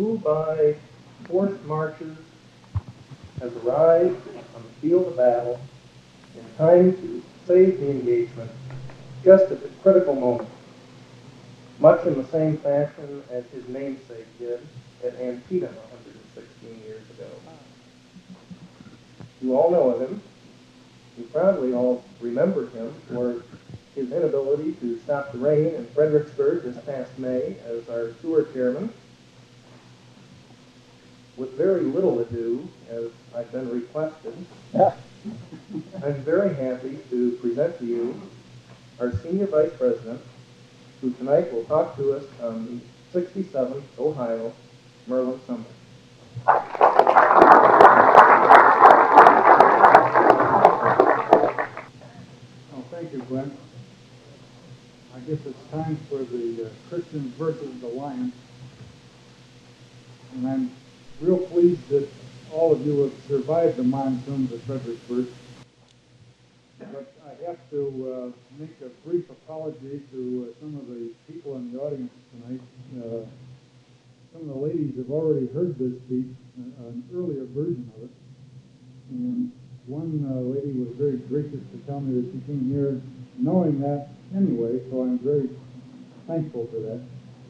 who by forced marches has arrived on the field of battle in time to save the engagement just at the critical moment, much in the same fashion as his namesake did at Antietam 116 years ago. You all know of him. You probably all remember him for his inability to stop the rain in Fredericksburg this past May as our sewer chairman. With very little ado, as I've been requested, I'm very happy to present to you our senior vice president, who tonight will talk to us on the 67th Ohio Merlin Sumner. Oh, thank you, Glenn. I guess it's time for the uh, Christians versus the Lions. And I'm real pleased that all of you have survived the monsoons of Fredericksburg. But I have to uh, make a brief apology to uh, some of the people in the audience tonight. Uh, some of the ladies have already heard this speech, uh, an earlier version of it. And one uh, lady was very gracious to tell me that she came here knowing that anyway, so I'm very thankful for that.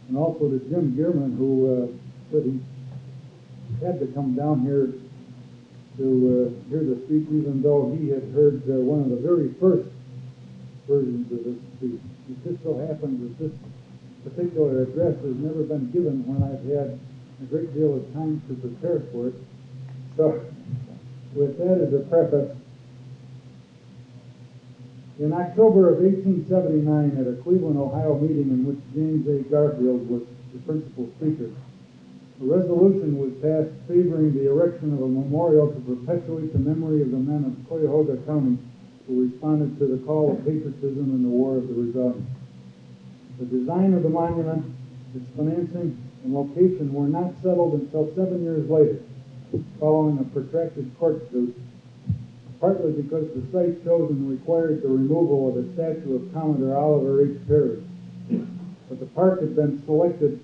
And also to Jim Gearman, who uh, said he had to come down here to uh, hear the speech, even though he had heard uh, one of the very first versions of this speech. It just so happens that this particular address has never been given when I've had a great deal of time to prepare for it. So, with that as a preface, in October of 1879, at a Cleveland, Ohio meeting in which James A. Garfield was the principal speaker, a resolution was passed favoring the erection of a memorial to perpetuate the memory of the men of Cuyahoga County who responded to the call of patriotism in the War of the Rebellion. The design of the monument, its financing, and location were not settled until seven years later, following a protracted court suit partly because the site chosen required the removal of a statue of Commodore Oliver H. Perry. But the park had been selected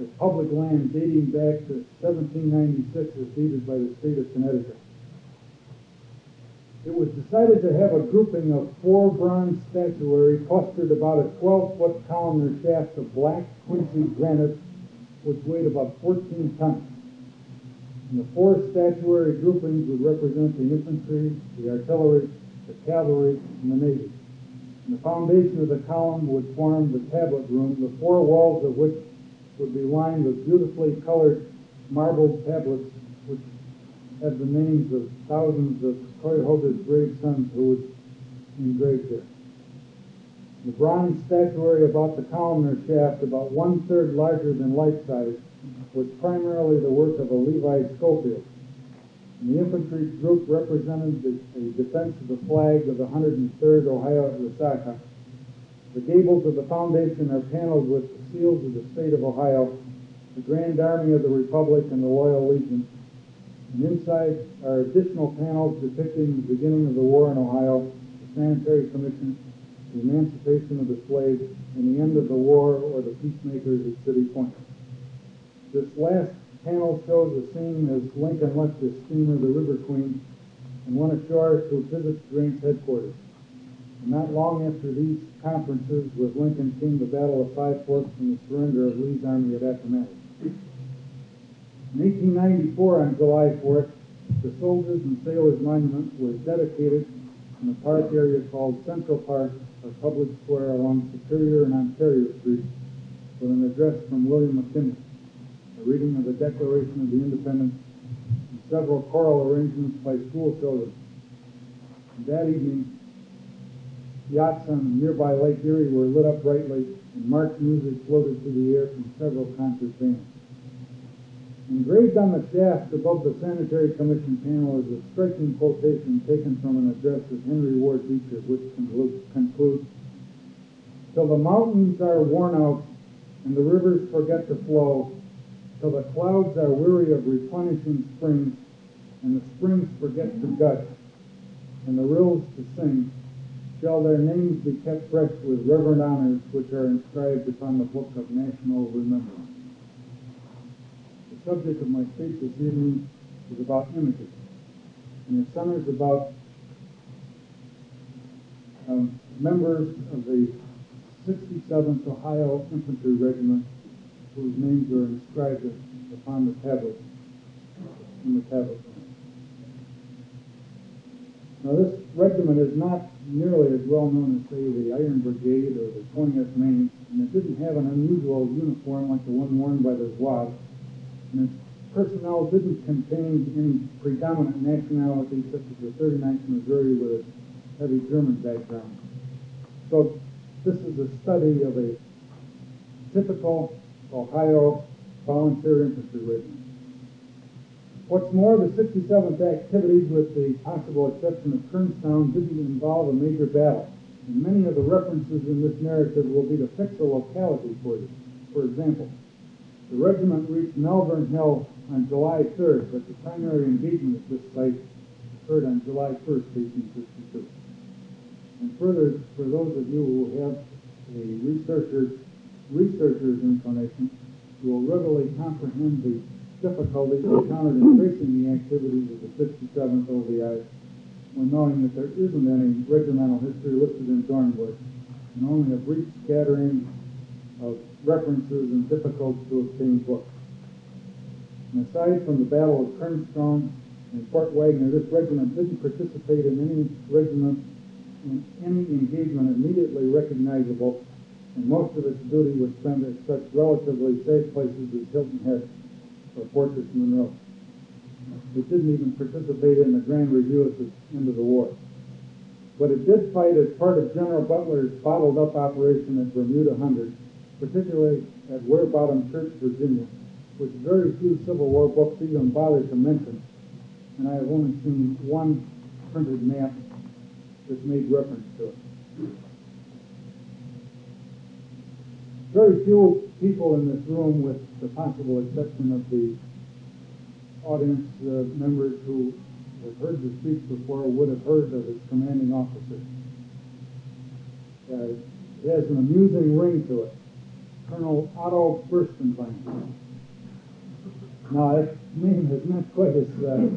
as public land dating back to 1796 as deeded by the state of Connecticut. It was decided to have a grouping of four bronze statuary clustered about a 12-foot columnar shaft of black Quincy granite, which weighed about 14 tons. And the four statuary groupings would represent the infantry, the artillery, the cavalry, and the navy. And the foundation of the column would form the tablet room, the four walls of which would be lined with beautifully colored marble tablets which had the names of thousands of Cuyahoga's brave sons who was engraved there. The bronze statuary about the columnar shaft, about one-third larger than life size, was primarily the work of a Levi Schofield. And the infantry group represented the, the defense of the flag of the 103rd Ohio at Resaca. The gables of the foundation are paneled with the seals of the state of Ohio, the Grand Army of the Republic, and the Loyal Legion. And inside are additional panels depicting the beginning of the war in Ohio, the Sanitary Commission, the emancipation of the slaves, and the end of the war or the peacemakers at City Point. This last panel shows the scene as Lincoln left his steamer, the River Queen, and went ashore to visit Grant's headquarters. And not long after these conferences with Lincoln came the Battle of Five Forks and the surrender of Lee's army at Appomattox. In 1894, on July 4th, the Soldiers and Sailors Monument was dedicated in a park area called Central Park, a public square along Superior and Ontario Streets, with an address from William McKinley, a reading of the Declaration of the Independence, and several choral arrangements by school children. And that evening, yachts on nearby Lake Erie were lit up brightly, and march music floated through the air from several concert bands. Engraved on the shaft above the Sanitary Commission panel is a striking quotation taken from an address of Henry Ward Beecher, which concludes, Till the mountains are worn out and the rivers forget to flow, till the clouds are weary of replenishing springs, and the springs forget to gush, and the rills to sing, shall their names be kept fresh with reverent honors which are inscribed upon the book of national remembrance. The subject of my speech this evening is about images. And it centers about um, members of the 67th Ohio Infantry Regiment whose names are inscribed upon the tablet, in the tablet. Now, this regiment is not nearly as well known as, say, the Iron Brigade or the 20th Maine, and it didn't have an unusual uniform like the one worn by the Zouaves, and its personnel didn't contain any predominant nationality, such as the 39th Missouri with its heavy German background. So this is a study of a typical Ohio volunteer infantry regiment. What's more, the 67th activities, with the possible exception of Kernstown, didn't involve a major battle. And many of the references in this narrative will be to fix a locality for you. For example, the regiment reached Malvern Hill on July 3rd, but the primary engagement at this site occurred on July 1st, 1862. And further, for those of you who have a researcher, researcher's inclination, you will readily comprehend the difficulties encountered in tracing the activities of the 67th OVI when knowing that there isn't any regimental history listed in Dornbusch and only a brief scattering of references and difficult to obtain books. And aside from the Battle of Kernstown and Fort Wagner, this regiment didn't participate in any regiment in any engagement immediately recognizable, and most of its duty was spent at such relatively safe places as Hilton Head or Fortress Monroe. It didn't even participate in the Grand Review at the end of the war. But it did fight as part of General Butler's bottled up operation at Bermuda Hundred, particularly at Ware Bottom Church, Virginia, which very few Civil War books even bother to mention, and I have only seen one printed map that made reference to it. Very few people in this room, with the possible exception of the audience uh, members who have heard the speech before, would have heard of its commanding officer. Uh, it has an amusing ring to it. Colonel Otto Furstenwein. Now, that name is not quite as uh,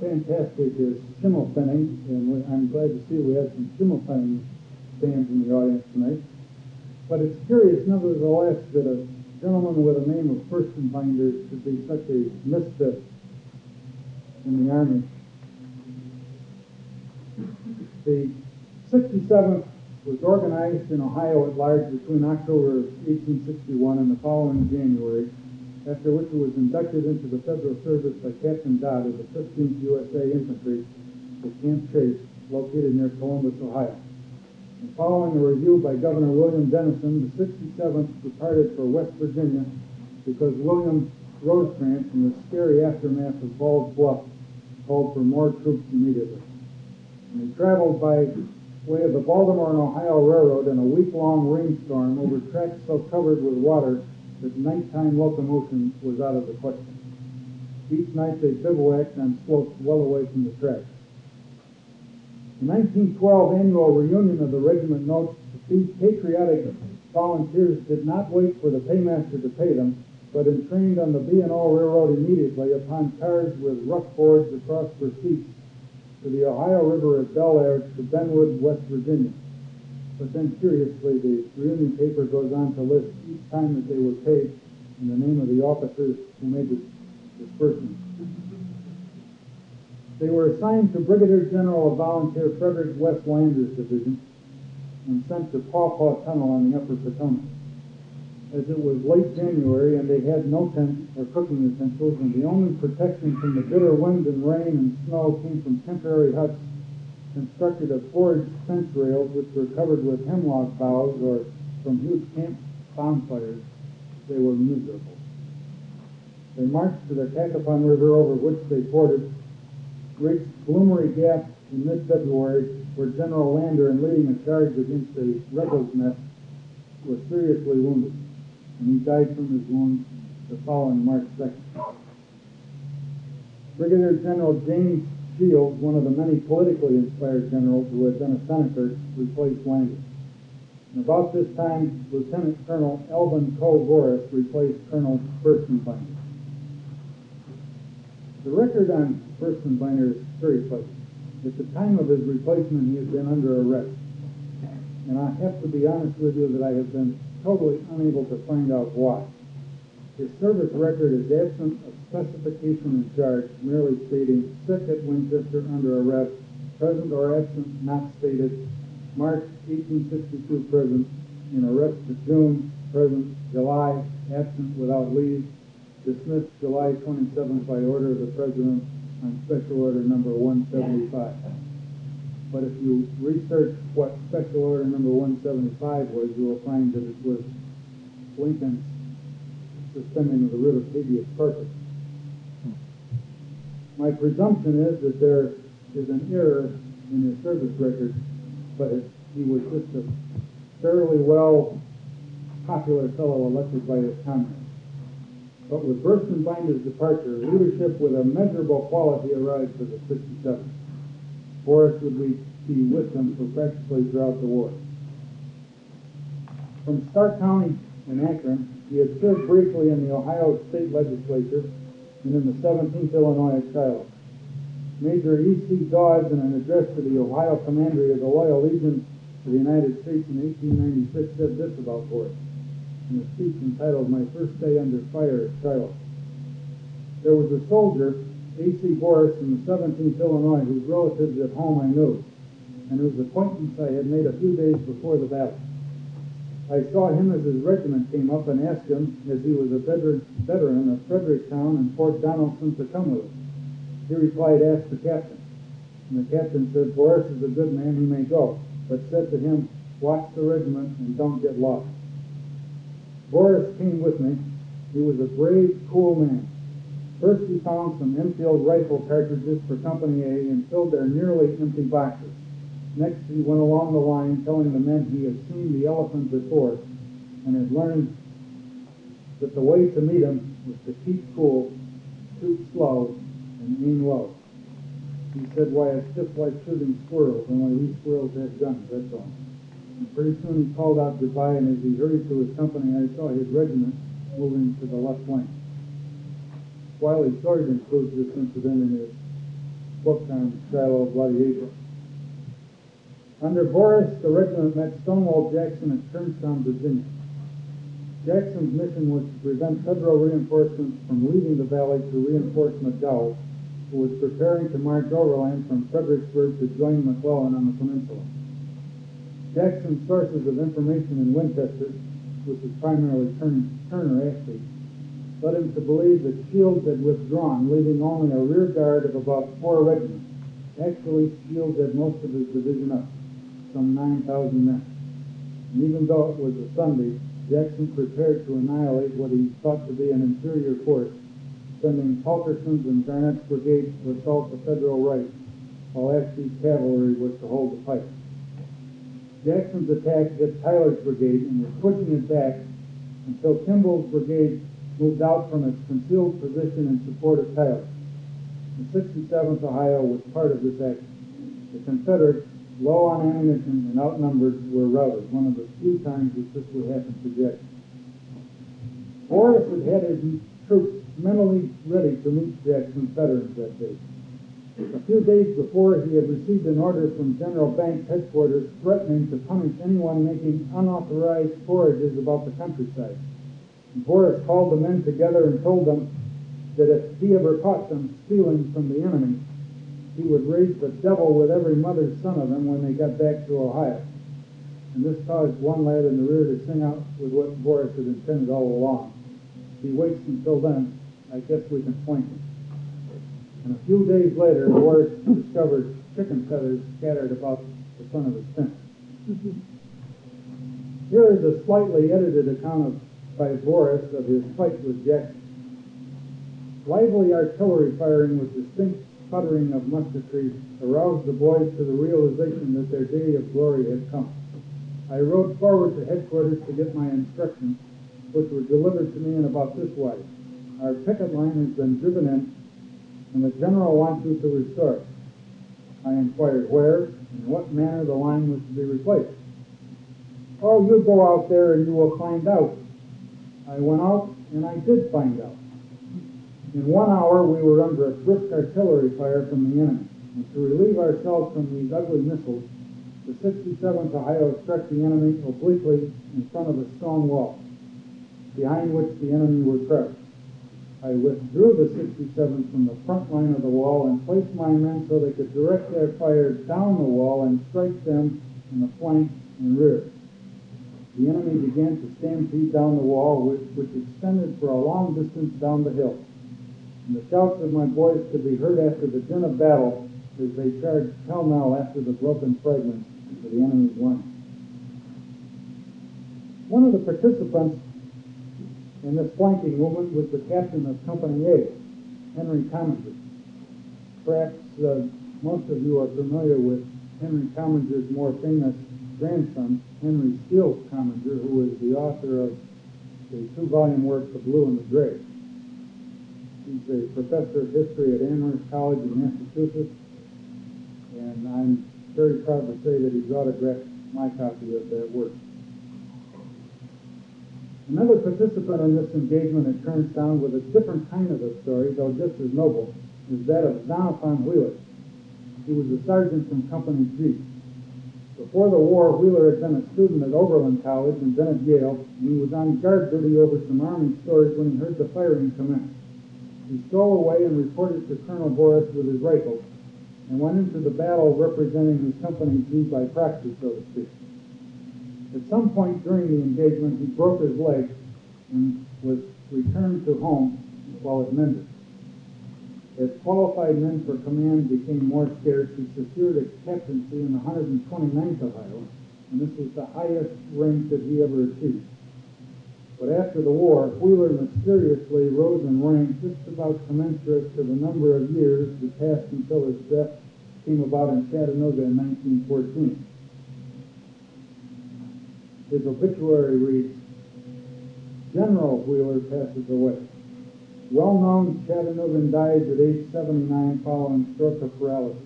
fantastic as Schimmelpfennig, and I'm glad to see we have some Schimmelpfennig fans in the audience tonight. But it's curious, nevertheless, that a gentleman with the name of Burstenbinder should be such a misfit in the Army. The 67th was organized in Ohio at large between October of 1861 and the following January, after which it was inducted into the federal service by Captain Dodd of the 15th USA Infantry at Camp Chase, located near Columbus, Ohio. Following a review by Governor William Dennison, the 67th departed for West Virginia because William Rosecrans, in the scary aftermath of Ball's Bluff, called for more troops immediately. And they traveled by way of the Baltimore and Ohio Railroad in a week-long rainstorm over tracks so covered with water that nighttime locomotion was out of the question. Each night they bivouacked on slopes well away from the tracks. The 1912 annual reunion of the regiment notes that these patriotic volunteers did not wait for the paymaster to pay them, but entrained on the B&O Railroad immediately upon cars with rough boards across seats to the Ohio River at Bellaire to Benwood, West Virginia. But then curiously, the reunion paper goes on to list each time that they were paid and the name of the officers who made the disbursement. They were assigned to Brigadier General of Volunteer Frederick West Lander's division and sent to Paw Paw Tunnel on the Upper Potomac. As it was late January and they had no tent or cooking utensils, and the only protection from the bitter wind and rain and snow came from temporary huts constructed of forged fence rails which were covered with hemlock boughs or from huge camp bonfires, they were miserable. They marched to the Cacapon River over which they forded reached Bloomery Gap in mid-February, where General Lander, in leading a charge against a rebels' nest, was seriously wounded, and he died from his wounds the following March 2nd. Brigadier General James Shields, one of the many politically inspired generals who had been a senator, replaced Lander. And about this time, Lieutenant Colonel Alvin Voris replaced Colonel Burstenbinder. The record on Binder is very pleasant. At the time of his replacement, he had been under arrest. And I have to be honest with you that I have been totally unable to find out why. His service record is absent of specification and charge, merely stating sick at Winchester under arrest, present or absent not stated, March 1862 present, in arrest to June, present, July, absent without leave, dismissed July 27th by order of the President on Special Order Number 175. But if you research what Special Order Number 175 was, you will find that it was Lincoln's suspending of the writ of habeas corpus. My presumption is that there is an error in his service record, but it, he was just a fairly well popular fellow elected by his comrades. But with Burstenbinder's departure, leadership with a measurable quality arrived for the 67th. Voris would be, with them for practically throughout the war. From Stark County in Akron, he had served briefly in the Ohio State Legislature and in the 17th Illinois at Shiloh. Major E.C. Dawes, in an address to the Ohio Commandery of the Loyal Legion of the United States in 1896, said this about Voris in a speech entitled My First Day Under Fire at Shiloh. There was a soldier, A.C. Voris, in the 17th Illinois, whose relatives at home I knew, and whose acquaintance I had made a few days before the battle. I saw him as his regiment came up and asked him, as he was a veteran, veteran of Fredericktown and Fort Donelson, to come with us. He replied, Ask the captain. And the captain said, Voris is a good man, he may go, but said to him, Watch the regiment and don't get lost. Voris came with me. He was a brave, cool man. First he found some Enfield rifle cartridges for Company A and filled their nearly empty boxes. Next he went along the line telling the men he had seen the elephant before and had learned that the way to meet him was to keep cool, shoot slow, and aim low. He said, why, it's just like shooting squirrels, only these squirrels have guns, that's all. Pretty soon he called out goodbye, and as he hurried to his company, I saw his regiment moving to the left flank. Wiley Sword includes this incident in his book on Battle of Bloody April. Under Voris, the regiment met Stonewall Jackson at Kernstown, Virginia. Jackson's mission was to prevent federal reinforcements from leaving the valley to reinforce McDowell, who was preparing to march overland from Fredericksburg to join McClellan on the peninsula. Jackson's sources of information in Winchester, which was primarily Turner Ashby, led him to believe that Shields had withdrawn, leaving only a rear guard of about four regiments. Actually, Shields had most of his division up, some 9,000 men. And even though it was a Sunday, Jackson prepared to annihilate what he thought to be an inferior force, sending Fulkerson's and Garnett's brigades to assault the federal right, while Ashby's cavalry was to hold the pike. Jackson's attack hit Tyler's brigade and was pushing it back until Kimball's brigade moved out from its concealed position in support of Tyler. The 67th Ohio was part of this action. The Confederates, low on ammunition and outnumbered, were routed, one of the few times that this would happen to Jackson. Voris had had his troops mentally ready to meet Jackson's veterans that day. A few days before, he had received an order from General Banks headquarters threatening to punish anyone making unauthorized forages about the countryside. And Voris called the men together and told them that if he ever caught them stealing from the enemy, he would raise the devil with every mother's son of them when they got back to Ohio. And this caused one lad in the rear to sing out with what Voris had intended all along. He waits until then, I guess we can flank him. And a few days later, Voris discovered chicken feathers scattered about the front of his tent. Here is a slightly edited account of, by Voris of his fight with Jackson. Lively artillery firing with distinct sputtering of musketry aroused the boys to the realization that their day of glory had come. I rode forward to headquarters to get my instructions, which were delivered to me in about this way. Our picket line has been driven in and the general wants you to restore it. I inquired where and in what manner the line was to be replaced. Oh, you go out there and you will find out. I went out and I did find out. In one hour, we were under a brisk artillery fire from the enemy. And to relieve ourselves from these ugly missiles, the 67th Ohio struck the enemy obliquely in front of a stone wall, behind which the enemy were crouched. I withdrew the 67th from the front line of the wall and placed my men so they could direct their fire down the wall and strike them in the flank and rear. The enemy began to stampede down the wall, which, which extended for a long distance down the hill. And the shouts of my boys could be heard after the din of battle as they charged pell-mell after the broken fragments of the enemy's line. One of the participants in this flanking movement was the captain of Company A, Henry Commager. Perhaps uh, most of you are familiar with Henry Commager's more famous grandson, Henry Steele Commager, who was the author of the two-volume work, The Blue and the Gray. He's a professor of history at Amherst College in Massachusetts, and I'm very proud to say that he's autographed my copy of that work. Another participant in this engagement at Kernstown with a different kind of a story, though just as noble, is that of Xenophon Wheeler. He was a sergeant from Company G. Before the war, Wheeler had been a student at Oberlin College and then at Yale, and he was on guard duty over some Army stores when he heard the firing commence. He stole away and reported to Colonel Voris with his rifle, and went into the battle representing his Company G by proxy, so to speak. At some point during the engagement, he broke his leg and was returned to home while it mended. As qualified men for command became more scarce, he secured a captaincy in the 129th Ohio, and this was the highest rank that he ever achieved. But after the war, Wheeler mysteriously rose in rank just about commensurate to the number of years that passed until his death came about in Chattanooga in 1914. His obituary reads, General Wheeler passes away. Well-known Chattanoogan dies at age 79 following stroke of paralysis.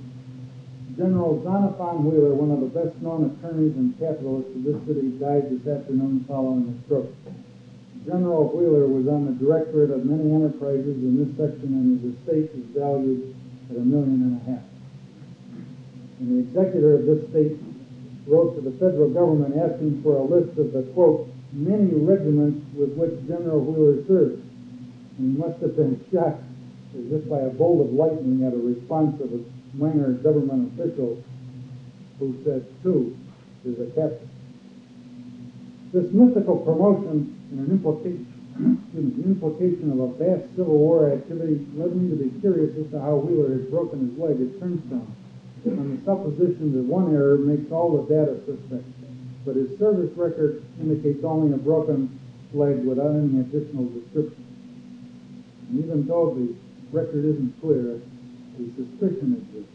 General Xenophon Wheeler, one of the best-known attorneys and capitalists of this city, died this afternoon following a stroke. General Wheeler was on the directorate of many enterprises in this section, and his estate is valued at a million and a half. And the executor of this state wrote to the federal government asking for a list of the, quote, many regiments with which General Wheeler served. And he must have been shocked as if by a bolt of lightning at a response of a minor government official who said, two is a captain. This mythical promotion and an implication, the implication of a vast Civil War activity led me to be curious as to how Wheeler had broken his leg at Kernstown on the supposition that one error makes all the data suspect. But his service record indicates only a broken leg without any additional description. And even though the record isn't clear, the suspicion exists.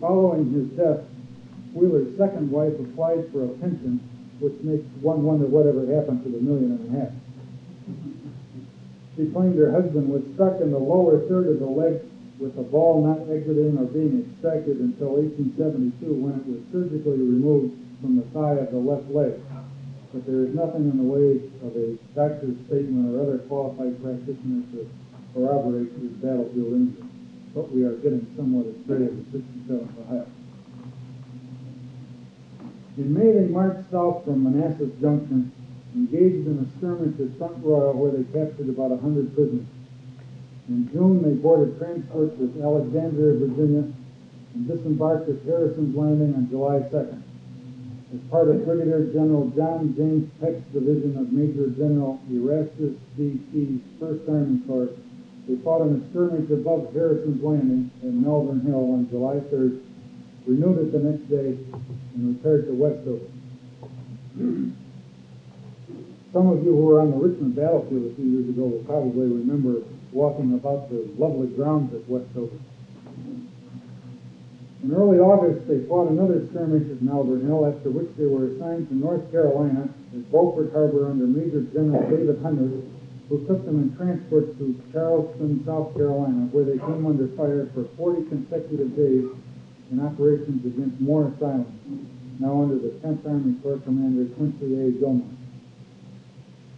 Following his death, Wheeler's second wife applied for a pension, which makes one wonder whatever happened to the million and a half. She claimed her husband was struck in the lower third of the leg with the ball not exiting or being extracted until 1872 when it was surgically removed from the thigh of the left leg. But there is nothing in the way of a doctor's statement or other qualified practitioner to corroborate his battlefield injury. But we are getting somewhat astray of the 67th Ohio. In May, they marched south from Manassas Junction, engaged in a skirmish at Front Royal where they captured about 100 prisoners. In June, they boarded transports at Alexandria, Virginia, and disembarked at Harrison's Landing on July 2nd. As part of Brigadier General John James Peck's division of Major General Erastus D. Keyes' First Army Corps, they fought in a skirmish above Harrison's Landing at Malvern Hill on July 3rd, renewed it the next day, and repaired to Westover. Some of you who were on the Richmond battlefield a few years ago will probably remember walking about the lovely grounds at Westover. In early August, they fought another skirmish at Malvern Hill, after which they were assigned to North Carolina at Beaufort Harbor under Major General David Hunter, who took them in transports to Charleston, South Carolina, where they came under fire for 40 consecutive days in operations against Morris Island, now under the 10th Army Corps Commander Quincy A. Gillmore.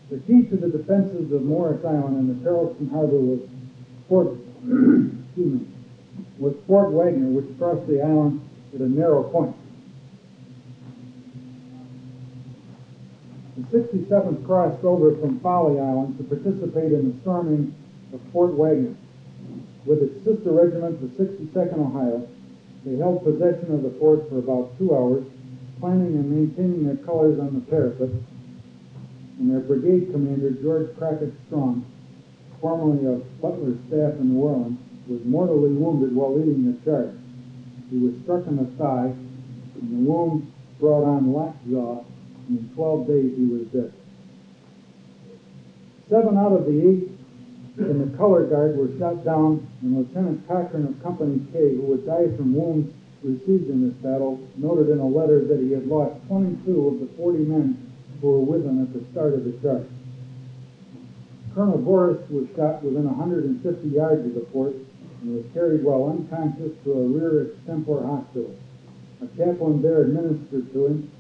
The key to the defenses of Morris Island and the Charleston Harbor was Fort, excuse me, was Fort Wagner, which crossed the island at a narrow point. The 67th crossed over from Folly Island to participate in the storming of Fort Wagner. With its sister regiment, the 62nd Ohio, they held possession of the fort for about two hours, planning and maintaining their colors on the parapet, and their brigade commander, George Crockett Strong, formerly of Butler's staff in New Orleans, was mortally wounded while leading the charge. He was struck in the thigh, and the wound brought on lockjaw, and in 12 days he was dead. Seven out of the eight in the color guard were shot down, and Lieutenant Cochran of Company K, who would die from wounds received in this battle, noted in a letter that he had lost 22 of the 40 men were with him at the start of the charge. Colonel Voris was shot within 150 yards of the fort and was carried while unconscious to a rear extempore hospital. A chaplain there administered to him,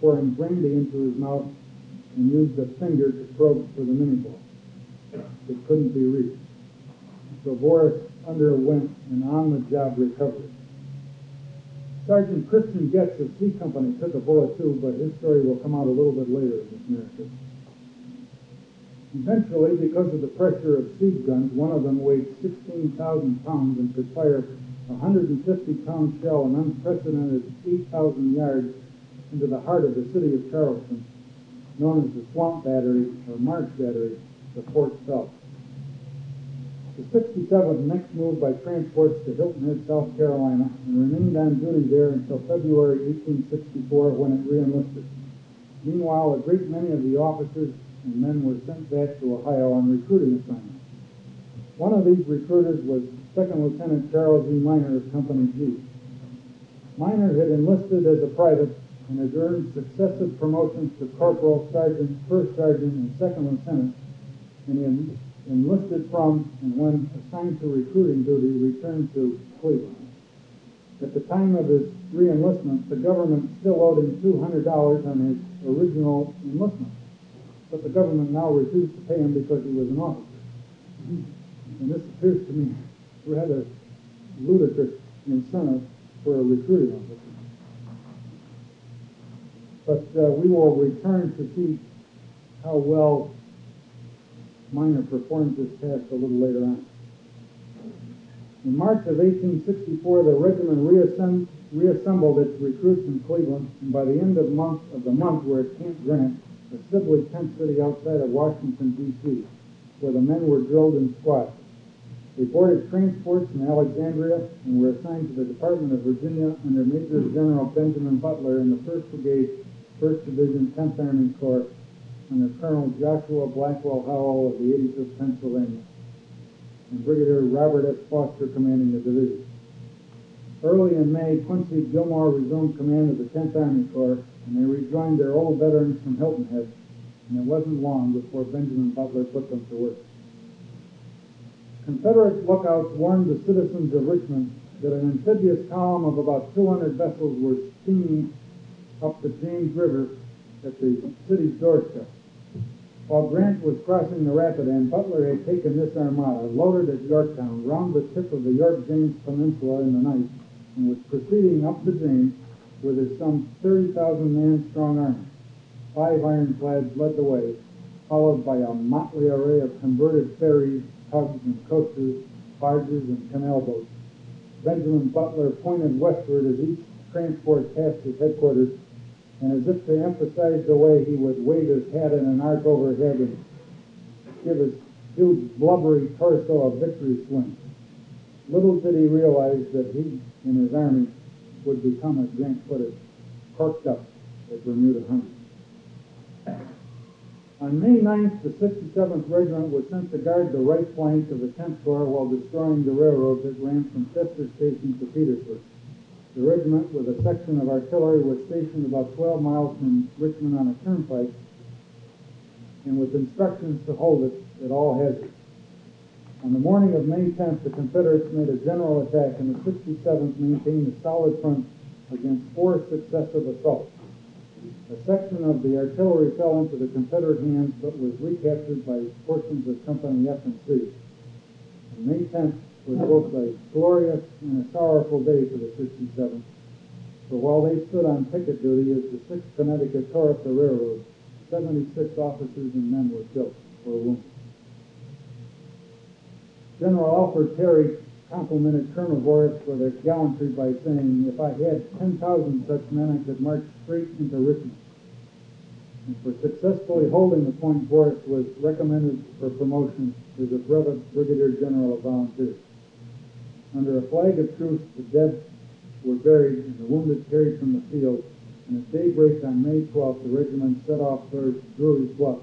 pouring brandy into his mouth, and used a finger to probe for the mini ball. It couldn't be reached. So Voris underwent an on-the-job recovery. Sergeant Christian Getz of C Company took a bullet too, but his story will come out a little bit later in this narrative. Eventually, because of the pressure of siege guns, one of them weighed 16,000 pounds and could fire a 150-pound shell an unprecedented 8,000 yards into the heart of the city of Charleston, known as the Swamp Battery or Marsh Battery, the fort fell. The 67th next moved by transports to Hilton Head, South Carolina, and remained on duty there until February 1864 when it reenlisted. Meanwhile, a great many of the officers and men were sent back to Ohio on recruiting assignments. One of these recruiters was Second Lieutenant Charles E. Miner of Company G. Miner had enlisted as a private and had earned successive promotions to corporal, sergeant, first sergeant, and second lieutenant, and he enlisted from and when assigned to recruiting duty returned to Cleveland. At the time of his reenlistment, the government still owed him $200 on his original enlistment but the government now refused to pay him because he was an officer. And this appears to me rather ludicrous incentive for a recruiting officer. But uh, we will return to see how well Miner performed this task a little later on. In March of 1864, the regiment reassemb- reassembled its recruits in Cleveland, and by the end of, month, of the month were at Camp Grant, a Sibley tent city outside of Washington, D.C., where the men were drilled in squads. They boarded transports in Alexandria and were assigned to the Department of Virginia under Major General Benjamin Butler in the 1st Brigade, 1st Division, 10th Army Corps, under Colonel Joshua Blackwell Howell of the 85th Pennsylvania, and Brigadier Robert S. Foster commanding the division. Early in May, Quincy Gillmore resumed command of the 10th Army Corps, and they rejoined their old veterans from Hilton Head, and it wasn't long before Benjamin Butler put them to work. Confederate lookouts warned the citizens of Richmond that an amphibious column of about 200 vessels were steaming up the James River at the city's doorstep. While Grant was crossing the Rapidan, Butler had taken this armada, loaded at Yorktown, round the tip of the York-James Peninsula in the night, and was proceeding up the James with his some 30,000 man strong army. Five ironclads led the way, followed by a motley array of converted ferries, tugs and coasters, barges and canal boats. Benjamin Butler pointed westward as each transport passed his headquarters, and as if to emphasize the way, he would wave his hat in an arc overhead and give his huge blubbery torso a victory swing. Little did he realize that he and his army would become, as Grant put it, corked up at Bermuda Hundred. On May 9th, the 67th Regiment was sent to guard the right flank of the 10th Corps while destroying the railroad that ran from Chester Station to Petersburg. The regiment, with a section of artillery, was stationed about 12 miles from Richmond on a turnpike and with instructions to hold it at all hazards. On the morning of May 10th, the Confederates made a general attack, and the 67th maintained a solid front against four successive assaults. A section of the artillery fell into the Confederate hands, but was recaptured by portions of Company F and C. And May tenth was both a glorious and a sorrowful day for the sixty-seventh. For while they stood on picket duty as the Sixth Connecticut tore up the railroad, seventy-six officers and men were killed or wounded. General Alfred Terry complimented Colonel Voris for their gallantry by saying, "If I had ten thousand such men, I could march straight into Richmond." And for successfully holding the point, Voris was recommended for promotion to the brevet brigadier general of volunteers. Under a flag of truce, the dead were buried and the wounded carried from the field. And at daybreak on May 12th, the regiment set off towards Drewry's Bluff.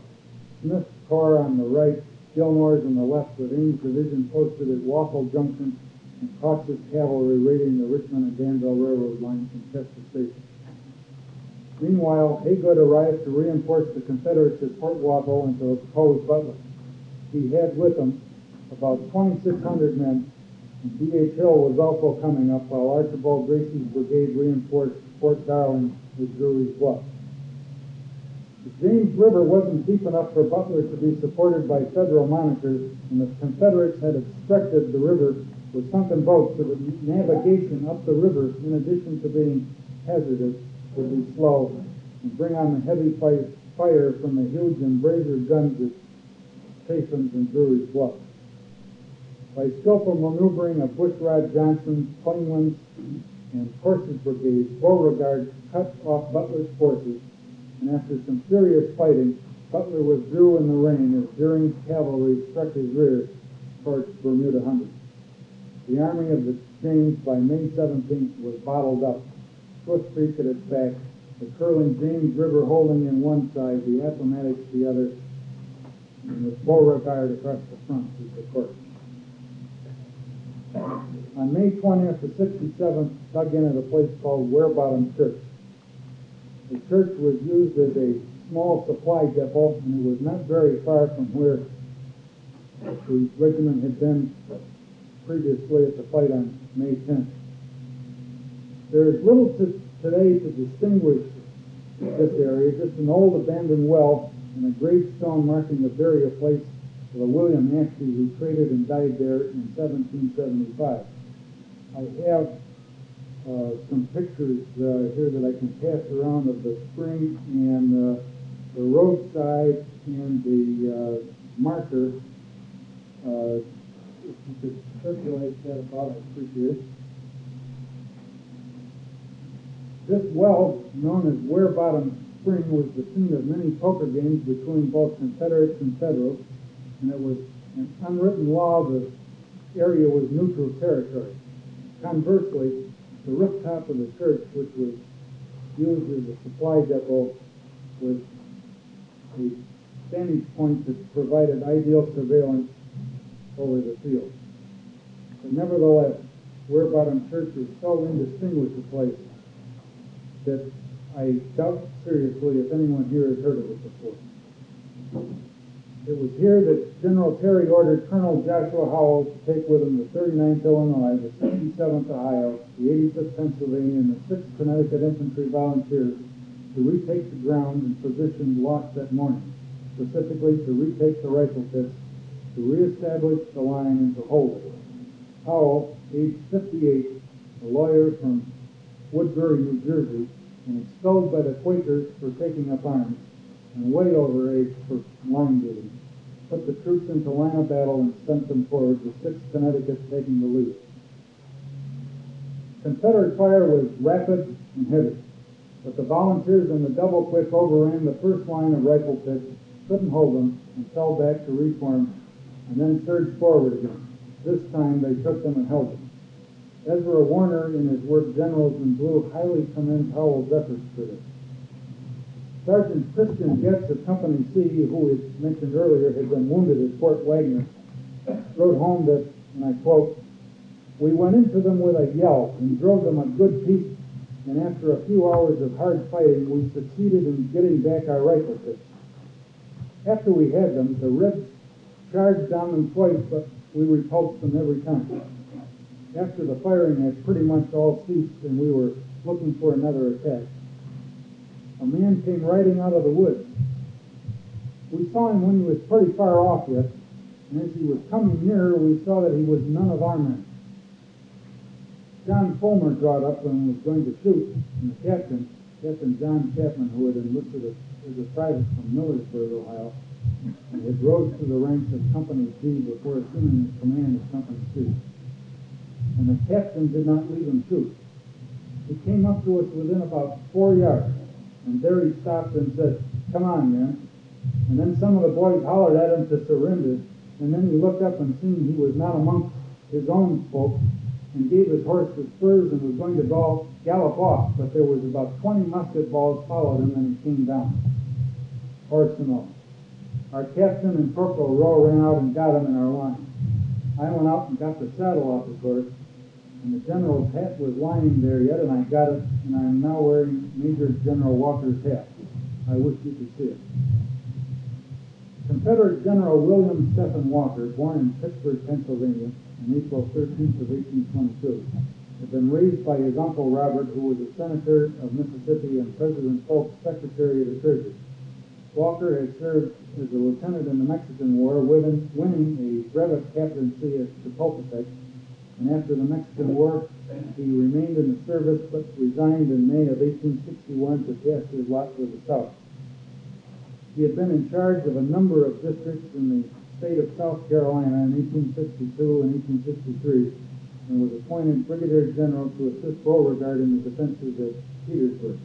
Smith's Corps on the right, Gillmore's on the left, with Ames' division posted at Walthall Junction, and Kautz's cavalry raiding the Richmond and Danville Railroad line from Chester Station. Meanwhile, Hagood arrived to reinforce the Confederates at Port Walthall and to oppose Butler. He had with him about 2,600 men, D.H. Hill was also coming up, while Archibald Gracie's brigade reinforced Fort Darling with Drewry's Bluff. The James River wasn't deep enough for Butler to be supported by federal monitors, and the Confederates had obstructed the river with sunken boats so that navigation up the river, in addition to being hazardous, would be slow and bring on the heavy fire from the huge embracer guns at Chaffin's and Drewry's Bluff. By skillful maneuvering of Bushrod Johnson's, Clingman's, and Horse's brigades, Beauregard cut off Butler's forces, and after some furious fighting, Butler withdrew in the rain as Dearing's cavalry struck his rear towards Bermuda Hundred. The army of the James by May 17th was bottled up, Swift Creek at its back, the curling James River holding in one side, the Appomattox the other, and with Beauregard across the front as the course. On May 20th, the 67th dug in at a place called Ware Bottom Church. The church was used as a small supply depot, and it was not very far from where the regiment had been previously at the fight on May 10th. There is little to, today to distinguish this area, just an old abandoned well and a gravestone marking the burial place a William who traded and died there in 1775. I have uh, some pictures uh, here that I can pass around of the spring and uh, the roadside and the uh, marker. Uh, if you could circulate that about, I'd appreciate it. This well, known as Ware Bottom Spring, was the scene of many poker games between both Confederates and Federals, and it was an unwritten law the area was neutral territory. Conversely, the rooftop of the church, which was used as a supply depot, was a vantage point that provided ideal surveillance over the field. But nevertheless, Ware Bottom Church is so indistinguished a place that I doubt seriously if anyone here has heard of it before. It was here that General Terry ordered Colonel Joshua Howell to take with him the 39th Illinois, the 67th Ohio, the 85th Pennsylvania, and the 6th Connecticut Infantry Volunteers to retake the ground and positions lost that morning, specifically to retake the rifle pits, to reestablish the line, and to hold it. Howell, age 58, a lawyer from Woodbury, New Jersey, and expelled by the Quakers for taking up arms, and way over age for line duty, put the troops into line of battle and sent them forward, the 6th Connecticut taking the lead. Confederate fire was rapid and heavy, but the volunteers in the double quick overran the first line of rifle pits, couldn't hold them, and fell back to reform, and then surged forward again. This time they took them and held them. Ezra Warner, in his work Generals in Blue, highly commends Howell's efforts for this. Sergeant Christian Getz of Company C, who we mentioned earlier had been wounded at Fort Wagner, wrote home that, and I quote, We went into them with a yell and drove them a good piece, and after a few hours of hard fighting, we succeeded in getting back our rifle pits. After we had them, the Reds charged on them twice, but we repulsed them every time after the firing had pretty much all ceased and we were looking for another attack, a man came riding out of the woods. We saw him when he was pretty far off yet, And as he was coming nearer, we saw that he was none of our men. John Fulmer brought up and was going to shoot, and the captain, Captain John Chapman, who had enlisted as a private from Millersburg, Ohio, and had rose to the ranks of Company C before assuming his command of Company C. And the captain did not leave him shoot. He came up to us within about four yards, and there he stopped and said, Come on, men. And then some of the boys hollered at him to surrender, and then he looked up and seen he was not amongst his own folk, and gave his horse the spurs and was going to go gallop off, but there was about 20 musket balls followed him and he came down, horse and all. Our captain and Corporal Rowe ran out and got him in our line. I went out and got the saddle off his horse, and the general's hat was lying there yet, and I got it, and I am now wearing Major General Walker's hat. I wish you could see it. Confederate General William Stephen Walker, born in Pittsburgh, Pennsylvania, on April 13th of 1822, had been raised by his uncle Robert, who was a senator of Mississippi and President Polk's Secretary of the Treasury. Walker had served as a lieutenant in the Mexican War, winning, winning a brevet captaincy at Chapultepec, and after the Mexican War, he remained in the service but resigned in May of 1861 to cast his lot for the South. He had been in charge of a number of districts in the state of South Carolina in 1862 and 1863 and was appointed Brigadier General to assist Beauregard in the defenses of Petersburg.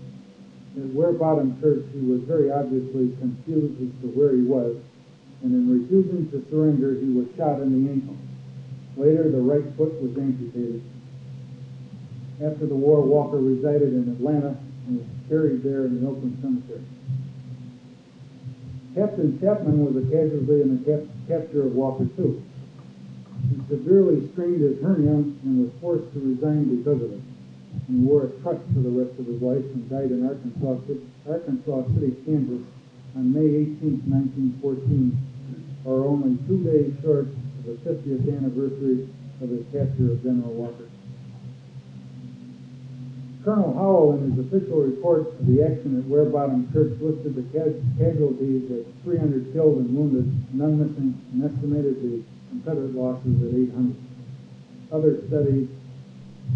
At Ware Bottom Church, he was very obviously confused as to where he was, and in refusing to surrender, he was shot in the ankle. Later, the right foot was amputated. After the war, Walker resided in Atlanta and was buried there in the Oakland Cemetery. Captain Chapman was a casualty in the cap- capture of Walker, too. He severely strained his hernia and was forced to resign because of it. He wore a crutch for the rest of his life and died in Arkansas, Arkansas City, Kansas on May 18, 1914, or only two days short the 50th anniversary of the capture of General Walker. Colonel Howell, in his official report of the action at Ware Bottom Church, listed the casualties at 300 killed and wounded, none missing, and estimated the Confederate losses at 800. Other studies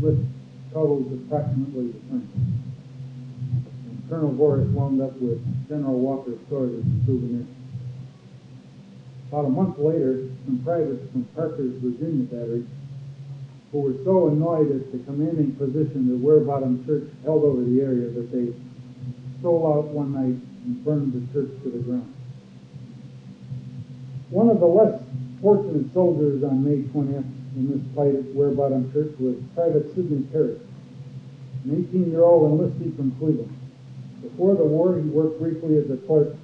list totals approximately the same. And Colonel Voris wound up with General Walker's sword as a souvenir. About a month later, some privates from Parker's Virginia battery who were so annoyed at the commanding position that Ware Bottom Church held over the area that they stole out one night and burned the church to the ground. One of the less fortunate soldiers on May 20th in this fight at Ware Bottom Church was Private Sidney Perry, an 18-year-old enlistee from Cleveland. Before the war, he worked briefly as a clerk.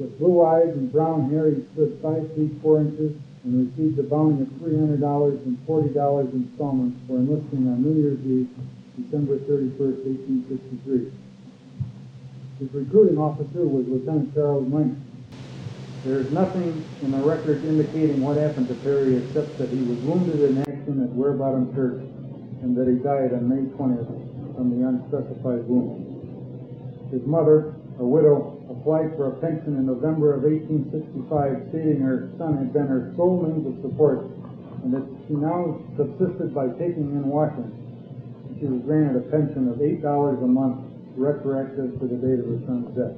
With blue eyes and brown hair, he stood 5 feet 4 inches and received a bounty of $300 and $40 installments for enlisting on New Year's Eve, December 31st, 1863. His recruiting officer was Lieutenant Charles Miner. There is nothing in the record indicating what happened to Perry except that he was wounded in action at Ware Bottom Church and that he died on May 20th from the unspecified wound. His mother, a widow, applied for a pension in November of 1865, stating her son had been her sole means of support and that she now subsisted by taking in washing. She was granted a pension of $8 a month, retroactive to the date of her son's death.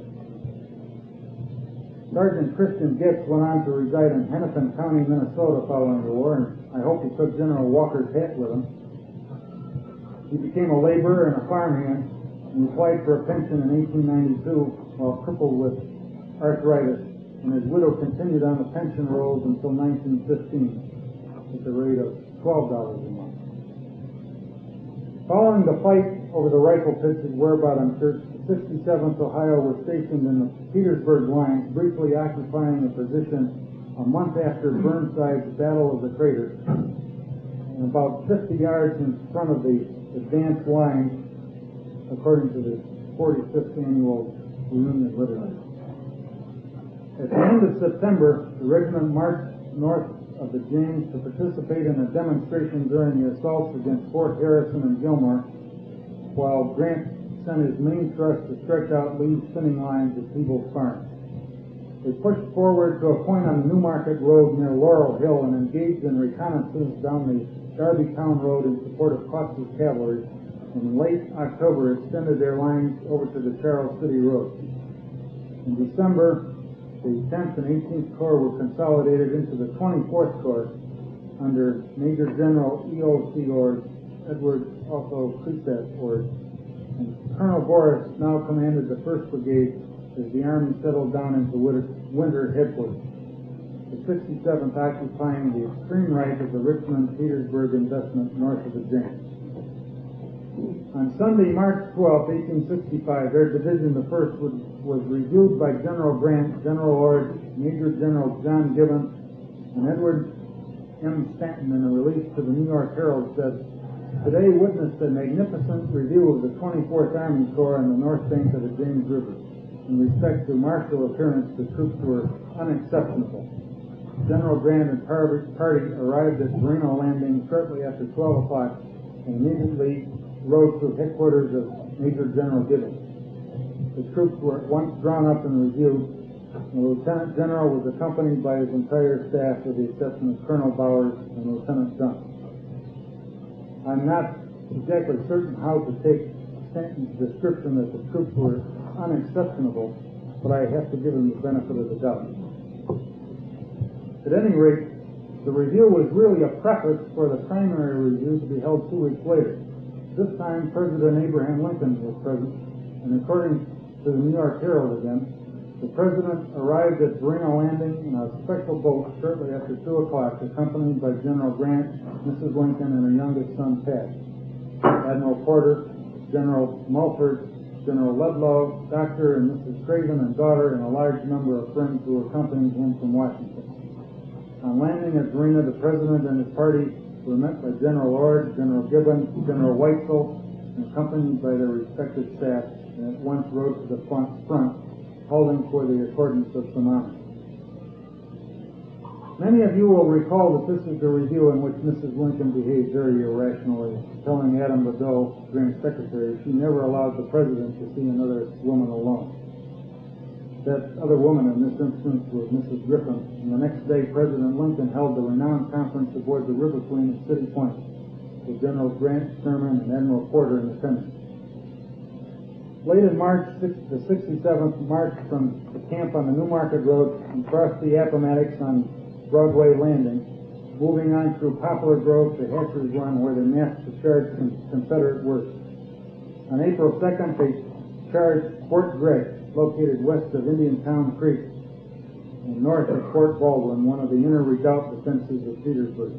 Sergeant Christian Getz went on to reside in Hennepin County, Minnesota following the war, and I hope he took General Walker's hat with him. He became a laborer and a farmhand, and applied for a pension in 1892 while crippled with arthritis, and his widow continued on the pension rolls until 1915 at the rate of $12 a month. Following the fight over the rifle pits at Bottom Church, the 67th Ohio was stationed in the Petersburg Line, briefly occupying a position a month after Burnside's Battle of the Crater, and about 50 yards in front of the advanced line, according to the 45th annual literature. At the end of September, the regiment marched north of the James to participate in a demonstration during the assaults against Fort Harrison and Gilmer, while Grant sent his main thrust to stretch out Lee's spinning lines at Peebles Farm. They pushed forward to a point on the Newmarket Road near Laurel Hill and engaged in reconnaissance down the Darbytown Road in support of Custer's cavalry, in late October extended their lines over to the Charles City Road. In December, the 10th and 18th Corps were consolidated into the 24th Corps under Major General E.O.C. Ord, Edward Otho Cresap Ord, and Colonel Voris now commanded the 1st Brigade as the Army settled down into winter, winter headquarters. The 67th occupying the extreme right of the Richmond-Petersburg investment north of the James. On Sunday, March 12, 1865, their division, the 1st, was, was reviewed by General Grant, General Ord, Major General John Gibbon, and Edward M. Stanton in a release to the New York Herald said, Today witnessed a magnificent review of the 24th Army Corps on the north bank of the James River. In respect to martial appearance, the troops were unexceptionable. General Grant and party arrived at Varina Landing shortly after 12 o'clock and immediately rode to headquarters of Major General Gibbon. The troops were at once drawn up and reviewed. The Lieutenant General was accompanied by his entire staff with the exception of Colonel Bowers and Lieutenant Dunn. I'm not exactly certain how to take Stanton's description that the troops were unexceptionable, but I have to give him the benefit of the doubt. At any rate, the review was really a preface for the primary review to be held two weeks later. This time, President Abraham Lincoln was present, and according to the New York Herald again, the President arrived at Varina Landing in a special boat shortly after 2 o'clock, accompanied by General Grant, Mrs. Lincoln, and her youngest son, Tad. Admiral Porter, General Mulford, General Ludlow, Dr. and Mrs. Craven and daughter, and a large number of friends who accompanied him from Washington. On landing at Varina, the President and his party were met by General Ord, General Gibbon, General Weitzel, and accompanied by their respective staffs, and at once rode to the front, front calling for the accordance of some honor. Many of you will recall that this is the review in which Mrs. Lincoln behaved very irrationally, telling Adam Badeau, Grant's secretary, she never allowed the president to see another woman alone. That other woman in this instance was Mrs. Griffin, and the next day President Lincoln held the renowned conference aboard the River Queen at City Point with General Grant, Sherman, and Admiral Porter in attendance. Late in March, the 67th marched from the camp on the Newmarket Road and crossed the Appomattox on Broadway Landing, moving on through Poplar Grove to Hatcher's Run, where they massed to charge Confederate works. On April 2nd, they charged Fort Gregg, located west of Indiantown Creek and north of Fort Baldwin, one of the inner redoubt defenses of Petersburg.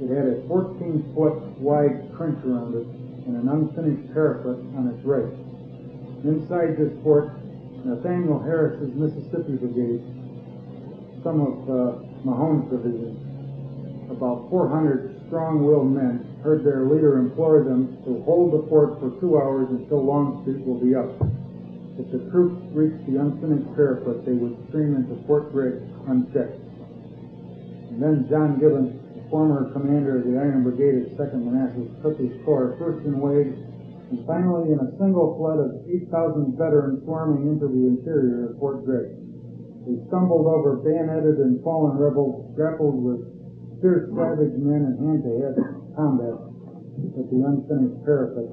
It had a 14-foot wide trench around it and an unfinished parapet on its right. Inside this fort, Nathaniel Harris's Mississippi Brigade, some of uh, Mahone's division, about 400 strong-willed men, heard their leader implore them to hold the fort for two hours until Longstreet will be up. If the troops reached the unfinished parapet, they would stream into Fort Gregg unchecked. And then John Gibbon, the former commander of the Iron Brigade at 2nd Manassas, took his corps first in Wade and finally in a single flood of 8,000 veterans swarming into the interior of Fort Gregg. They stumbled over bayoneted and fallen rebels, grappled with fierce savage men in hand-to-head combat at the unfinished parapet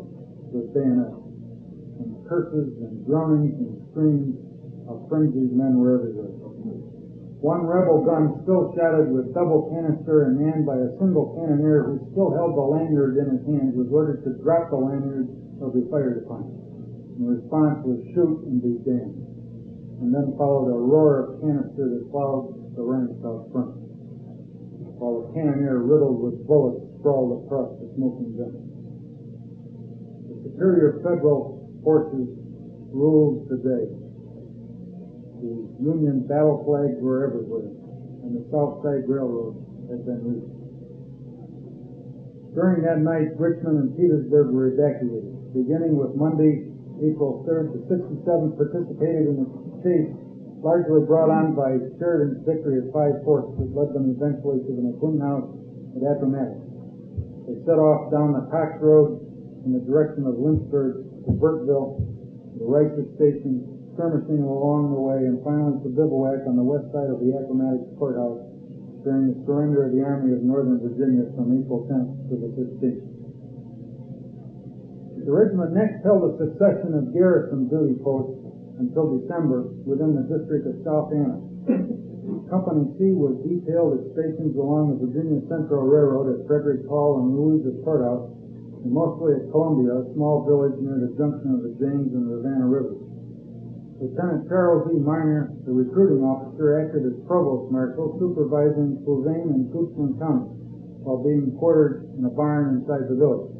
with bayonets. Curses and groanings and screams of frenzied men were everywhere. One rebel gun, still shotted with double canister and manned by a single cannoneer who still held the lanyard in his hands, was ordered to drop the lanyard or be fired upon. The response was shoot and be damned. And then followed a roar of canister that followed the ranks out front, while the cannoneer riddled with bullets sprawled across the smoking gun. The superior federal forces ruled the day. The Union battle flags were everywhere, and the South Side Railroad had been reached. During that night, Richmond and Petersburg were evacuated. Beginning with Monday, April 3rd, the 67th participated in the chase, largely brought on by Sheridan's victory at Five Forks that led them eventually to the McClinton House at Appomattox. They set off down the Cox Road in the direction of Lynchburg to Burkeville, the Rice Station, skirmishing along the way, and finally to bivouac on the west side of the Appomattox Courthouse during the surrender of the Army of Northern Virginia from April 10th to the 15th. The regiment next held a succession of garrison duty posts until December within the district of South Anna. Company C was detailed at stations along the Virginia Central Railroad at Frederick Hall and Louisa Courthouse, mostly at Columbia, a small village near the junction of the James and Rivanna Rivers. Lieutenant Charles E. Miner, the recruiting officer, acted as provost marshal, supervising Fluvanna and Goochland counties, while being quartered in a barn inside the village.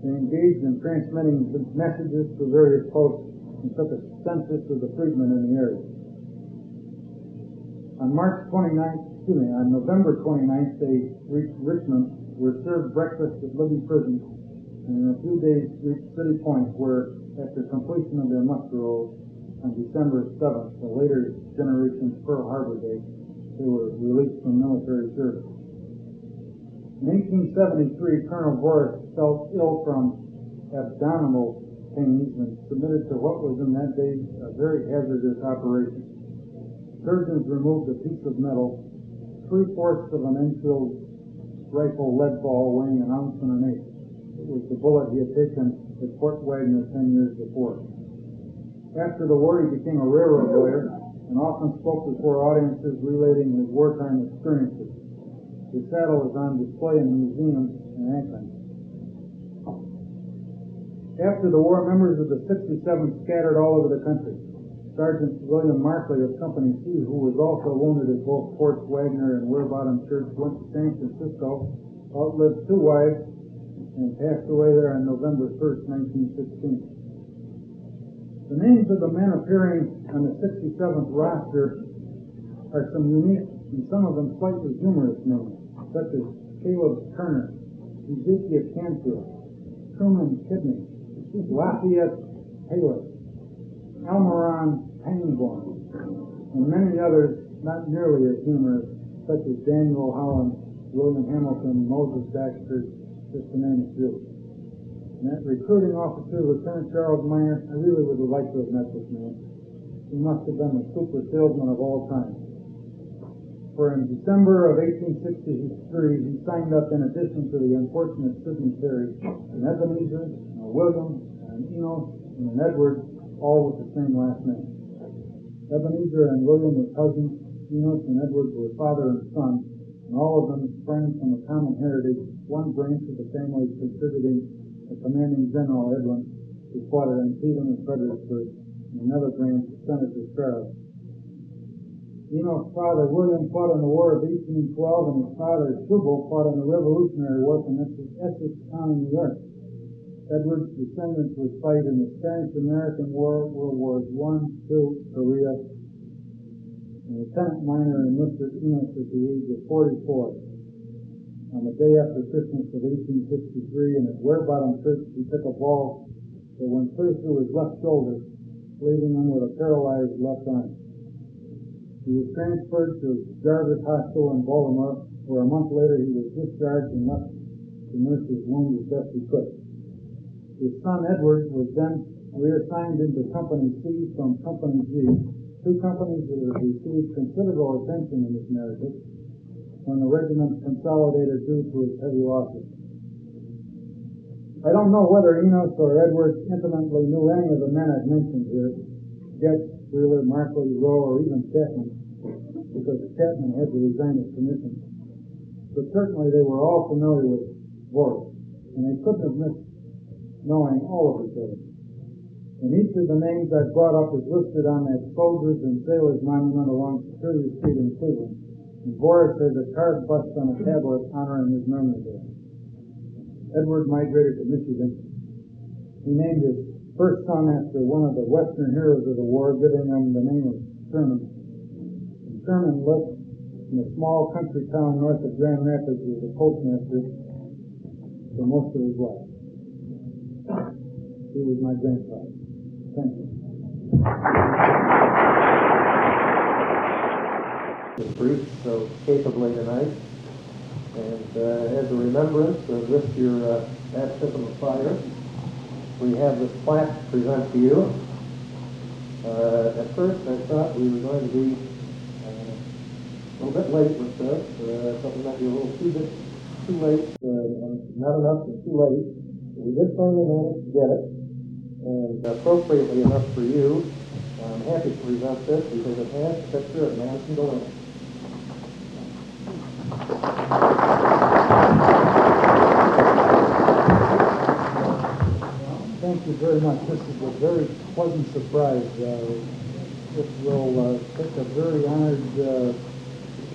They engaged in transmitting messages to various posts and took a census of the freedmen in the area. On March 29th, excuse me, on November 29th, they reached Richmond, were served breakfast at Libby Prison, and in a few days reached City Point, where, after completion of their muster rolls, on December 7th, the later generation's Pearl Harbor Day, they were released from military service. In 1873, Colonel Voris felt ill from abdominal pains and submitted to what was in that day a very hazardous operation. Surgeons removed a piece of metal, three-fourths of an Enfield rifle lead ball weighing an ounce and an eighth. Was the bullet he had taken at Fort Wagner ten years before. After the war, he became a railroad lawyer and often spoke before audiences relating his wartime experiences. His saddle is on display in the museum in Akron. After the war, members of the 67th scattered all over the country. Sergeant William Markley of Company C, who was also wounded at both Forts Wagner and Ware Bottom Church, went to San Francisco, outlived two wives, and passed away there on November 1st, 1916. The names of the men appearing on the 67th roster are some unique and some of them slightly humorous names, such as Caleb Turner, Ezekiel Canfield, Truman Kidney, Lafayette Taylor, Elmeron Pangborn, and many others not nearly as humorous, such as Daniel Holland, William Hamilton, Moses Baxter, just to name a few. And that recruiting officer, Lieutenant Charles Meyer, I really would have liked to have met this man. He must have been the super salesman of all time. For in December of 1863, he signed up in addition to the unfortunate Sidney Terry, an Ebenezer, a William, an Enos, and an Edward, all with the same last name. Ebenezer and William were cousins, Enos and Edward were father and son, and all of them sprang from a common heritage, one branch of the family contributing the commanding general Edwin, who fought at Antietam and Fredericksburg, and another branch, Senator Sparrow. Enos' father, William, fought in the War of 1812, and his father, Tubal, fought in the Revolutionary War from Essex County, New York. Edward's descendants would fight in the Spanish-American War, World Wars I, II, Korea, and Lieutenant Miner enlisted Enos at the age of 44 on the day after Christmas of 1863, and at Ware Bottom Church, he took a ball that went clear through his left shoulder, leaving him with a paralyzed left arm. He was transferred to Jarvis Hospital in Baltimore, where a month later he was discharged and left to nurse his wound as best he could. His son Edward was then reassigned into Company C from Company G, two companies that have received considerable attention in this narrative, when the regiment consolidated due to its heavy losses. I don't know whether Enos or Edwards intimately knew any of the men I've mentioned here, Getz, Wheeler, Markley, Rowe, or even Chapman, because Chapman had to resign his commission. But certainly they were all familiar with Voris, and they couldn't have missed knowing all of each other. And each of the names I've brought up is listed on that Soldiers and Sailors Monument along Superior Street in Cleveland. Voris has a carved bust on a tablet honoring his memory there. Edward migrated to Michigan. He named his first son after one of the Western heroes of the war, giving him the name of Sherman. And Sherman lived in a small country town north of Grand Rapids as a postmaster for most of his life. He was my grandfather. Thank you briefed so capably tonight. And uh, as a remembrance of this your uh, baptism of fire, we have this plaque to present to you. Uh, at first, I thought we were going to be uh, a little bit late with this. Uh, might be a little too bit too late, uh, not enough and too late. We did finally manage to get it, and appropriately enough for you, I'm happy to present this because it has a picture of Madison Delaney. Thank you very much. This is a very pleasant surprise. Uh, It will uh, take a very honored uh,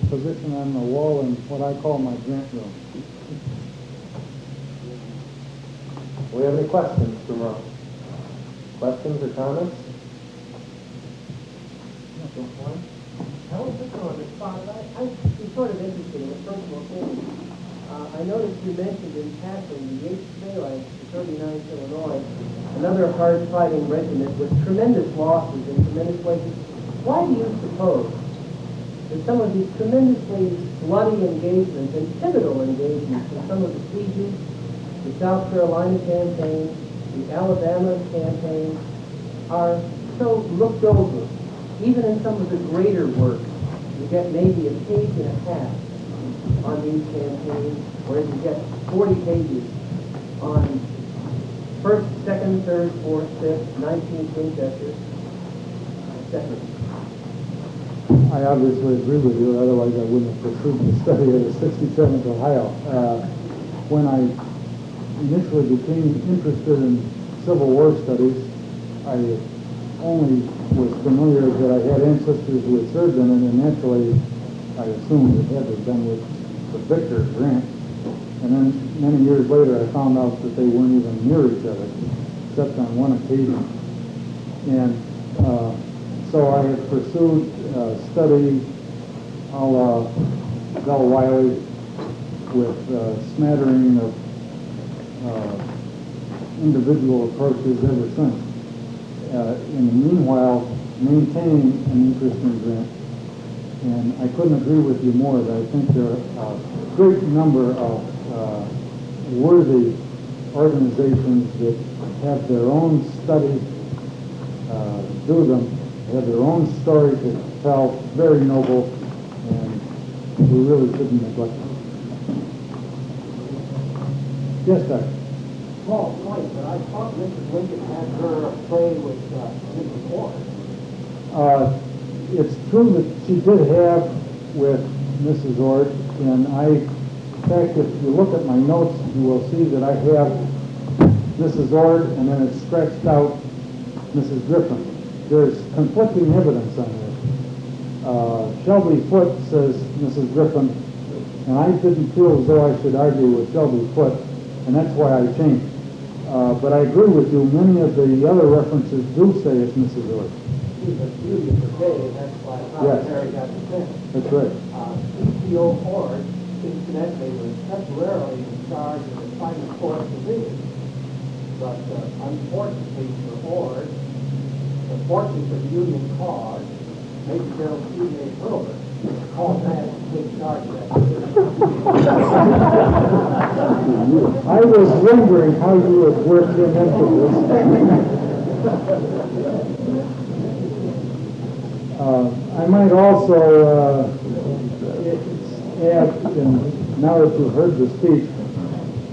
position on the wall in what I call my grant room. Do we have any questions for Ron? Questions or comments? How was this on the spot? I, I, it's sort of interesting, in a personal thing. Uh, I noticed you mentioned in passing the 8th Phalanx, the 39th Illinois, another hard-fighting regiment with tremendous losses in tremendous places. Why do you suppose that some of these tremendously bloody engagements and pivotal engagements in some of the sieges, the South Carolina campaign, the Alabama campaign, are so looked over even in some of the greater work, you get maybe a page and a half on these campaigns, whereas you get 40 pages on first, second, third, fourth, fifth, 19th Winchester, etc. I obviously agree with you, otherwise I wouldn't have pursued the study of the 67th Ohio. Uh, When I initially became interested in Civil War studies, I only was familiar that I had ancestors who had served in it, and naturally, I assumed it had to been with the Victor Grant. And then many years later, I found out that they weren't even near each other, except on one occasion. And uh, so I have pursued uh, study a la Bell Wiley with uh, smattering of uh, individual approaches ever since. Uh, in the meanwhile, maintain an interest in Grant. And I couldn't agree with you more that I think there are a great number of uh, worthy organizations that have their own studies, uh, do them, have their own story to tell, very noble, and we really shouldn't neglect them. Yes, Doctor. Small point, but I thought Mrs. Lincoln had her play with uh, Mrs. Ford. Uh, It's true that she did have with Mrs. Ord, and I, in fact, if you look at my notes, you will see that I have Mrs. Ord, and then it's scratched out Mrs. Griffin. There's conflicting evidence on this. Uh, Shelby Foote says Mrs. Griffin, and I didn't feel as though I should argue with Shelby Foote, and that's why I changed. Uh, But I agree with you, many of the other references do say it's Mrs. Of the day, that's why Yes. The. That's right. Uh. Ford, incidentally, was temporarily in charge of the Final Fourth Division. But uh, unfortunately for Ford, unfortunately for the Union cause, Major General C.J. Hurlbut I was wondering how you would work him into this. Uh, I might also uh, add, in- now that you've heard the speech,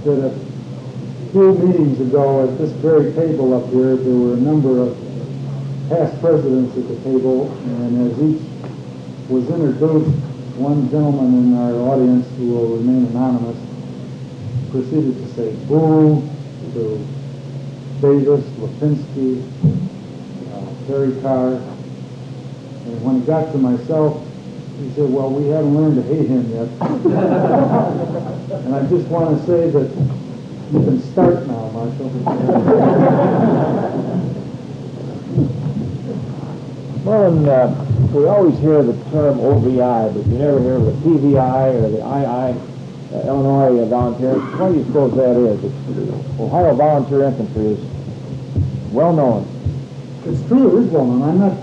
that a few meetings ago at this very table up here, there were a number of past presidents at the table, and as each was introduced, one gentleman in our audience who will remain anonymous proceeded to say boo to Davis, Lipinski, uh, Terry Carr. And when he got to myself, he said, well, we haven't learned to hate him yet. and I just want to say that you can start now, Marshall. Well, and uh, we always hear the term OVI, but you never hear of the PVI or the II, uh, Illinois Volunteer. What do you suppose that is? It's, Ohio Volunteer Infantry is well known. It's true, it is well known. I'm not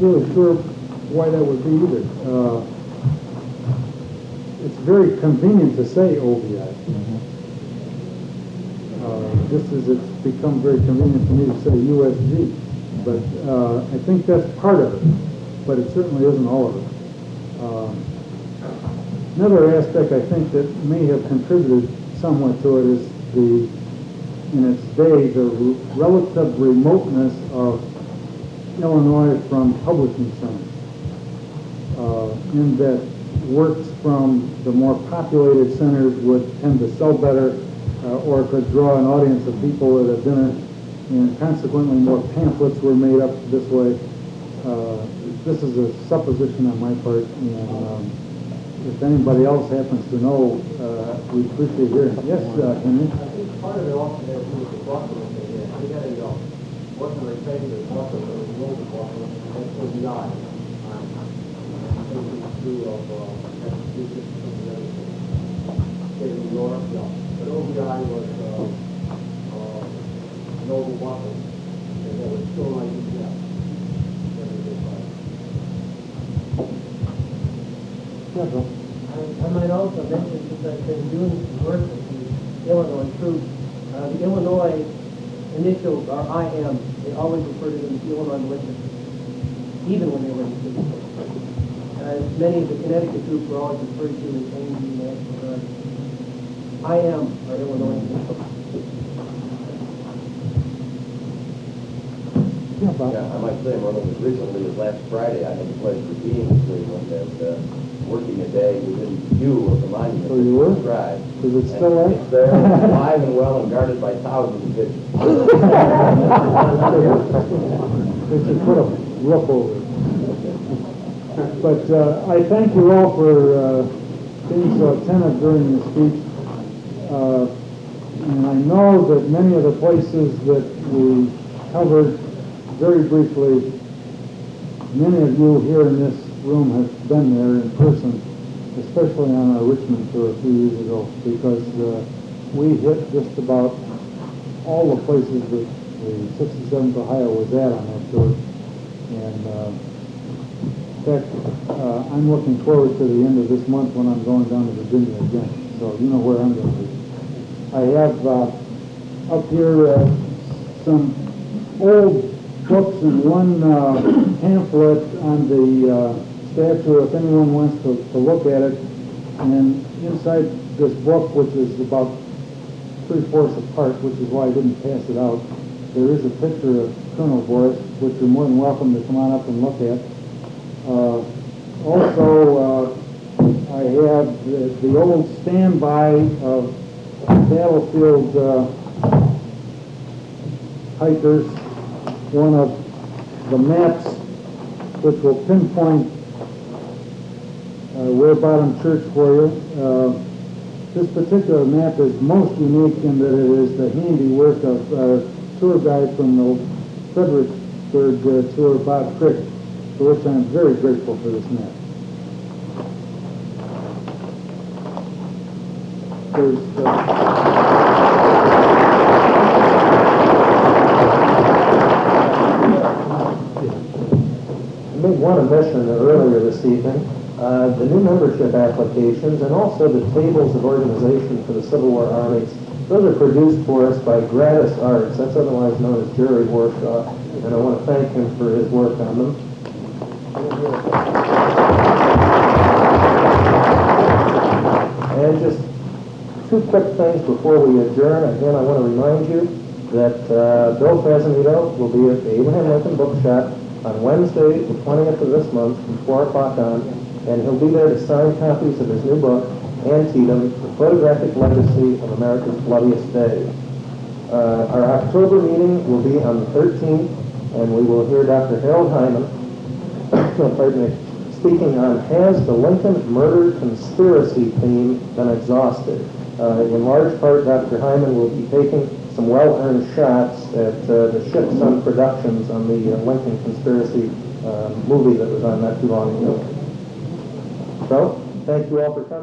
really sure why that would be either. Uh, it's very convenient to say OVI. Uh, just as it's become very convenient for me to say USG. But uh, I think that's part of it, but it certainly isn't all of it. Um, Another aspect I think that may have contributed somewhat to it is the, in its day, the relative remoteness of Illinois from publishing centers. Uh, in that works from the more populated centers would tend to sell better uh, or could draw an audience of people at a dinner and consequently more pamphlets were made up this way. Uh, this is a supposition on my part and um, if anybody else happens to know, uh, we appreciate hearing. Yes, uh, Henry? I think part of it also has to do with the Buffalo thing. Yeah, we had a, uh, wasn't a trade with Buffalo, but it was a local Buffalo, that's what we got. Um, I think it's true of, uh, Massachusetts, some of the other states. State of New York, yeah. But OBI was, uh, uh, Noble Buffalo, and that was still like, yeah. Never did buy. Yeah, Bill. I I might also mention, since I've been doing work with the Illinois troops, uh, the Illinois initials are IM. They always refer to them as Illinois militia, even when they were in the city. Uh, many of the Connecticut troops were always referred to as AD National Guard. IM are Illinois initials. Yeah, Bob. Yeah, I might say, one of them recently was last Friday, I had the pleasure of being in Cleveland and, uh, working a day within view of the monument. So you were? Described. Is it still there? It's there, alive and well and guarded by thousands of pigeons. They should put a roof over it. But uh, I thank you all for uh, being so attentive during the speech. Uh, And I know that many of the places that we covered very briefly, many of you here in this room have been there in person, especially on our Richmond tour a few years ago, because uh, we hit just about all the places that the 67th Ohio was at on that tour. And uh, in fact, uh, I'm looking forward to the end of this month when I'm going down to Virginia again. So you know where I'm going to be. I have uh, up here uh, some old books and one uh, pamphlet on the uh, statue if anyone wants to, to look at it. And inside this book, which is about three-fourths apart, which is why I didn't pass it out, there is a picture of Colonel Voris, which you're more than welcome to come on up and look at. Uh, also, uh, I have the, the old standby of battlefield uh, hikers, one of the maps which will pinpoint uh, Ware Bottom Church for you. Uh, this particular map is most unique in that it is the handiwork of our tour guide from the Fredericksburg uh, tour, Bob Krick, for which I'm very grateful for this map. There's, uh, I omission earlier this evening. Uh, the new membership applications and also the tables of organization for the Civil War armies. Those are produced for us by Gratis Arts. That's otherwise known as Jerry Warshaw. And I want to thank him for his work on them. And just two quick things before we adjourn. Again, I want to remind you that uh, Bill Frassanito will be at the Abraham Lincoln Bookshop on Wednesday, the 20th of this month, from 4 o'clock on, and he'll be there to sign copies of his new book, Antietam, The Photographic Legacy of America's Bloodiest Days. Uh, our October meeting will be on the 13th, and we will hear Dr. Harold Hyman, pardon me, speaking on Has the Lincoln Murder Conspiracy Theme Been Exhausted? Uh, in large part, Dr. Hyman will be taking some well-earned shots at uh, the Schick Sunn Productions on the uh, Lincoln Conspiracy uh, movie that was on not too long ago. So, thank you all for coming.